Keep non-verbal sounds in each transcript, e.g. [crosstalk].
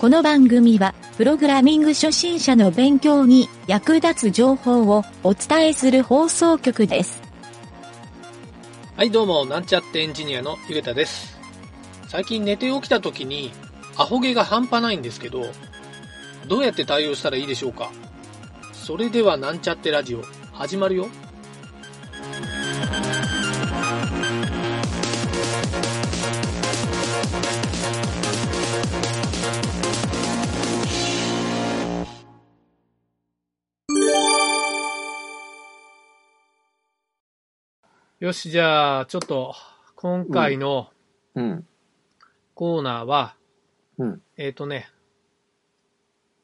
この番組は、プログラミング初心者の勉強に役立つ情報をお伝えする放送局です。はい、どうも、なんちゃってエンジニアのゆげたです。最近寝て起きた時に、アホ毛が半端ないんですけど、どうやって対応したらいいでしょうか？それでは、なんちゃってラジオ、始まるよ。よし、じゃあ、ちょっと、今回のうん。コーナーは、うん。えっ、とね、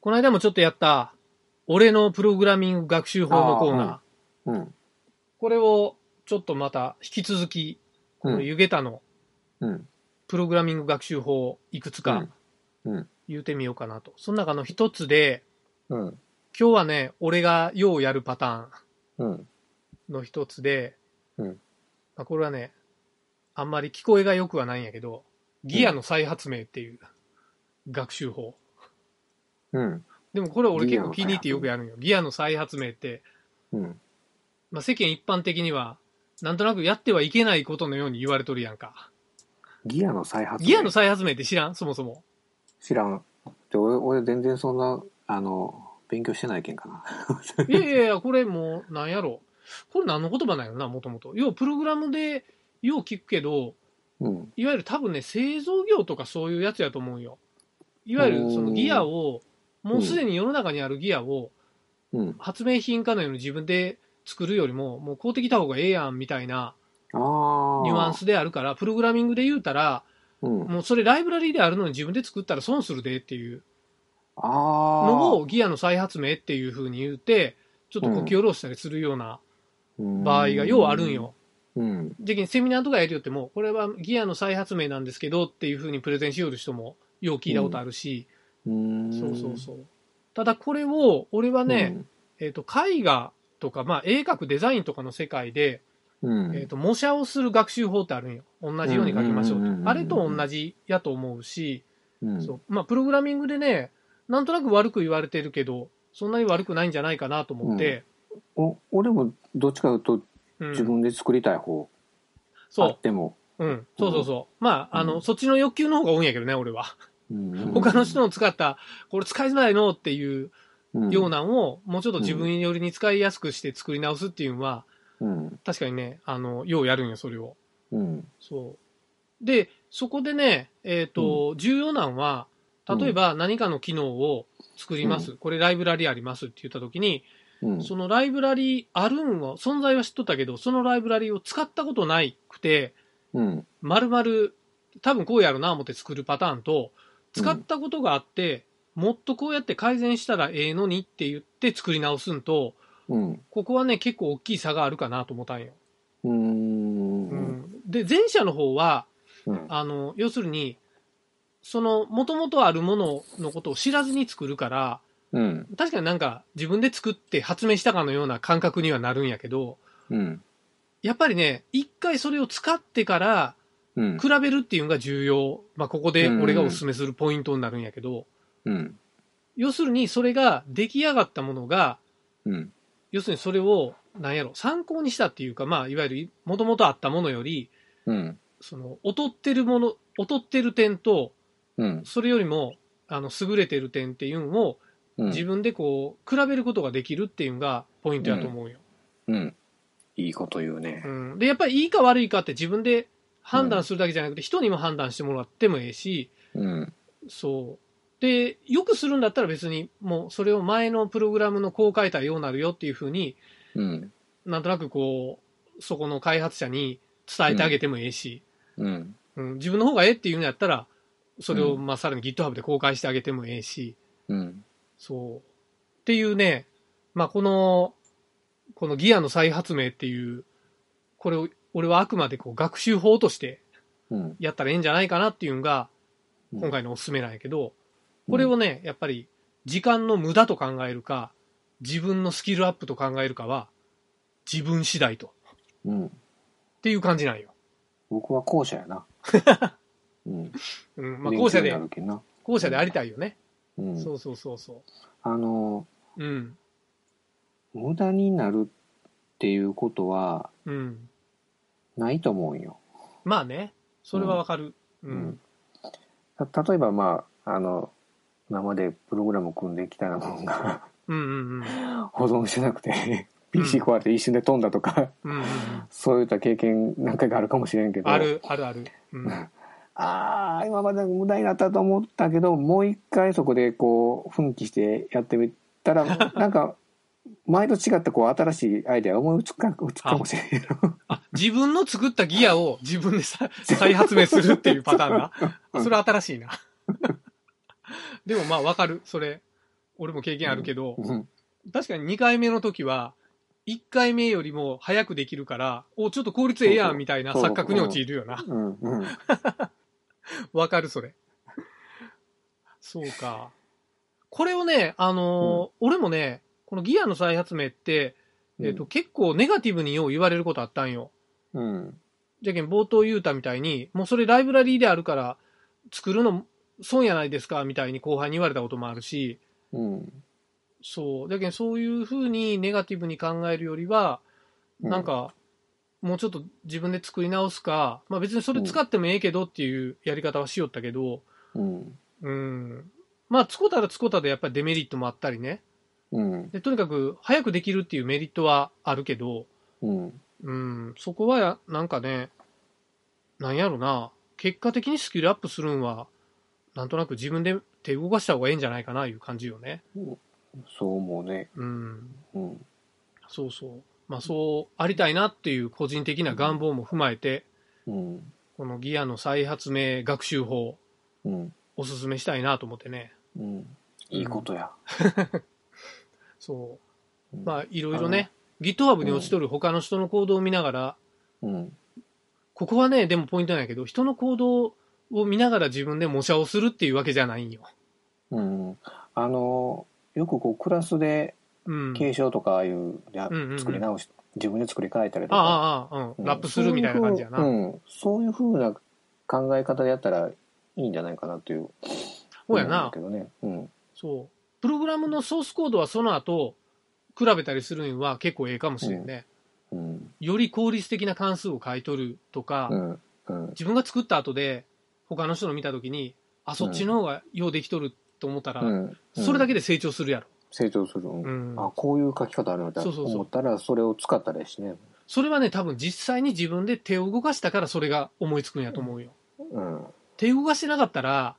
この間もちょっとやった、俺のプログラミング学習法のコーナー。あうん。これを、ちょっとまた引き続き、このうん。ゆげたのうん。プログラミング学習法をいくつかうん。言うてみようかなと。その中の一つで、うん。今日はね、俺がようやるパターンうん。の一つで、うんまあ、これはね、あんまり聞こえが良くはないんやけど、ギアの再発明っていう学習法。うん。でもこれ俺結構気に入ってよくやるんよ。ギアの再発明って、うん。まあ、世間一般的には、なんとなくやってはいけないことのように言われとるやんか。ギアの再発明ギアの再発明って知らん？そもそも。知らん。で俺、俺全然そんな、あの、勉強してないけんかな。いやいやいや、これもう、なんやろ。これ何の言葉なんやろな、もともと。要はプログラムで、よう聞くけど、うん。いわゆる多分ね、製造業とかそういうやつやと思うよ。いわゆるそのギアを、もうすでに世の中にあるギアをうん。発明品かのように自分で作るよりも、もう買うてきた方がええやんみたいな。ニュアンスであるから、プログラミングで言うたら、うん。もうそれライブラリーであるのに自分で作ったら損するでっていう。のをギアの再発明っていう風に言うて、ちょっとこき下ろしたりするような場合がようあるんよ。うん。じゃセミナーとかやるよっても、これはギアの再発明なんですけどっていう風にプレゼンしよる人もよう聞いたことあるし、うん。そうそうそう。ただこれを、俺はね、えっ、と、絵画とか、まあ、絵描くデザインとかの世界で、うん。えっ、と、模写をする学習法ってあるんよ。同じように書きましょううんうんうんうんうんと。あれと同じやと思うし、うん。そう。まあ、プログラミングでね、なんとなく悪く言われてるけど、そんなに悪くないんじゃないかなと思って、お俺もどっちかというとうん自分で作りたい方あそっても。う。うん。そうそうそう。まあ、あの、うんそっちの欲求の方が多いんやけどね、俺は。うん他の人の使った、これ使いづらいのっていうような。なんを、もうちょっと自分よりに使いやすくして作り直すっていうのは、うん。確かにね、あの、ようやるんよ、それを。うん。そう。で、そこでね、えっ、と、重要なんは、例えば何かの機能を作ります。これライブラリありますって言ったときに、うん。そのライブラリあるんは、存在は知っとったけど、そのライブラリを使ったことないくて、うん。まるまる、多分こうやるな思って作るパターンと、使ったことがあって、もっとこうやって改善したらええのにって言って作り直すんと、うん。ここはね、結構大きい差があるかなと思ったんよ。う。うんん、で、前者の方は、うん。あの、要するに、その、もともとあるもののことを知らずに作るから、うん。確かになんか自分で作って発明したかのような感覚にはなるんやけど、うん。やっぱりね、一回それを使ってからうん。比べるっていうのが重要。まあ、ここで俺がお勧めするポイントになるんやけど、うん。要するにそれが出来上がったものが、うん。要するにそれを、なんやろ、参考にしたっていうか、まあ、いわゆる、もともとあったものより、うん。その、劣ってるもの、劣ってる点と、うん。それよりも、あの、優れてる点っていうのを、うん。自分でこう、比べることができるっていうのがポイントやと思うよ。うん。いいこと言うねう。ん。で、やっぱりいいか悪いかって自分で判断するだけじゃなくて、人にも判断してもらってもええし、うん。そう。で、よくするんだったら別に、もうそれを前のプログラムのこう書いたらようなるよっていうふうに、うん。なんとなくこう、そこの開発者に伝えてあげてもええし、うん。うん、自分の方がええっていうんやったら、それをうまあさらに GitHub で公開してあげてもええし、うん。そう。っていうね、まあこの、このギアの再発明っていう、これを、俺はあくまでこう学習法としてうん。やったらええんじゃないかなっていうのが、うん今回のおすすめなんやけど、これをね、やっぱり時間の無駄と考えるか、自分のスキルアップと考えるかは、自分次第と。うん。っていう感じなんよ。僕は後者やな。[laughs] うん。うん。まあ、後者で勉強にな、るけんな。後者でありたいよね。うん。そうそうそうそあの、う。うん。無駄になるっていうことはうん。ないと思うんよ。まあね。それはわかる。うん。た例えばまあ、あの、今までプログラム組んできたようなものがうんうんうん。保存してなくて、PC 壊れて一瞬で飛んだとか、うんうんうん。そういった経験何回かあるかもしれんけど。ある、あるある。うん。[laughs] ああ、今まで無駄になったと思ったけど、もう一回そこでこう、奮起してやってみたら、[laughs] なんか、前と違ったこう、新しいアイデア思いつくかつくかもしれんよ。あ、自分の作ったギアを自分でさ再発明するっていうパターンな。それ新しいな。[laughs] でもまあわかる。それ。俺も経験あるけど、うん確かに2回目の時は、1回目よりも早くできるから、お、ちょっと効率ええやんみたいな錯覚に陥るよな。うん、うん。[laughs] [laughs] わかる、それ。そうか。これをね、あのー俺もね、このギアの再発明って、えっ、と、結構ネガティブによう言われることあったんよ。うん。じゃけん冒頭言うたみたいに、もうそれライブラリーであるから、作るの損やないですかみたいに後輩に言われたこともあるし、うん。そう。だけどそういうふうにネガティブに考えるよりは、うんなん、か、もうちょっと自分で作り直すか、まあ別にそれ使ってもええけどっていうやり方はしよったけど、うん。うん。まあ、つこたらつこたでやっぱりデメリットもあったりね。うん。でとにかく早くできるっていうメリットはあるけど、うん。うん、そこはやなんかね、なんやろな、結果的にスキルアップするんは、なんとなく自分で手動かした方がええんじゃないかないう感じよね。そう思うね。うん。うん。そうそう。まあそうありたいなっていう個人的な願望も踏まえて、うん。このギアの再発明学習法、うん。おすすめしたいなと思ってね。うん。いいことや。[laughs] そう。うんまあいろいろね、GitHub に落ちとる他の人の行動を見ながら、うん。ここはね、でもポイントなんやけど、人の行動を見ながら自分で模写をするっていうわけじゃないんよ。うん。あの、よくこう、クラスでうん。継承とかああいうやうんうんうん作り直し、自分で作り変えたりとか。ああ、ああ、う。うんんラップするみたいな感じやな。そういうふううん。そういうふうな考え方でやったらいいんじゃないかなという。そうやな思うんだけ。どね。うん。そう。プログラムのソースコードはその後、比べたりするんは結構ええかもしれんね。うん。より効率的な関数を書いとるとか。自分が作った後で、他の人の見たときに、あ、そっちの方がようできとると思ったら、うん。それだけでで成長するやろ。成長する。うんうん。あ、こういう書き方あるのだとそうそうそう思ったら、それを使ったらしね。それはね、多分実際に自分で手を動かしたからそれが思いつくんやと思うよ。うん。手動かしてなかったら、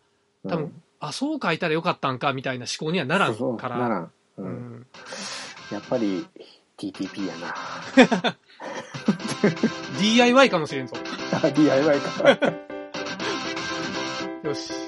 多分、うんあ、そう書いたらよかったんかみたいな思考にはならんから。ならん。う。うんん。やっぱり TTP やな。[laughs] DIY かもしれんぞ。あ DIY か。よし。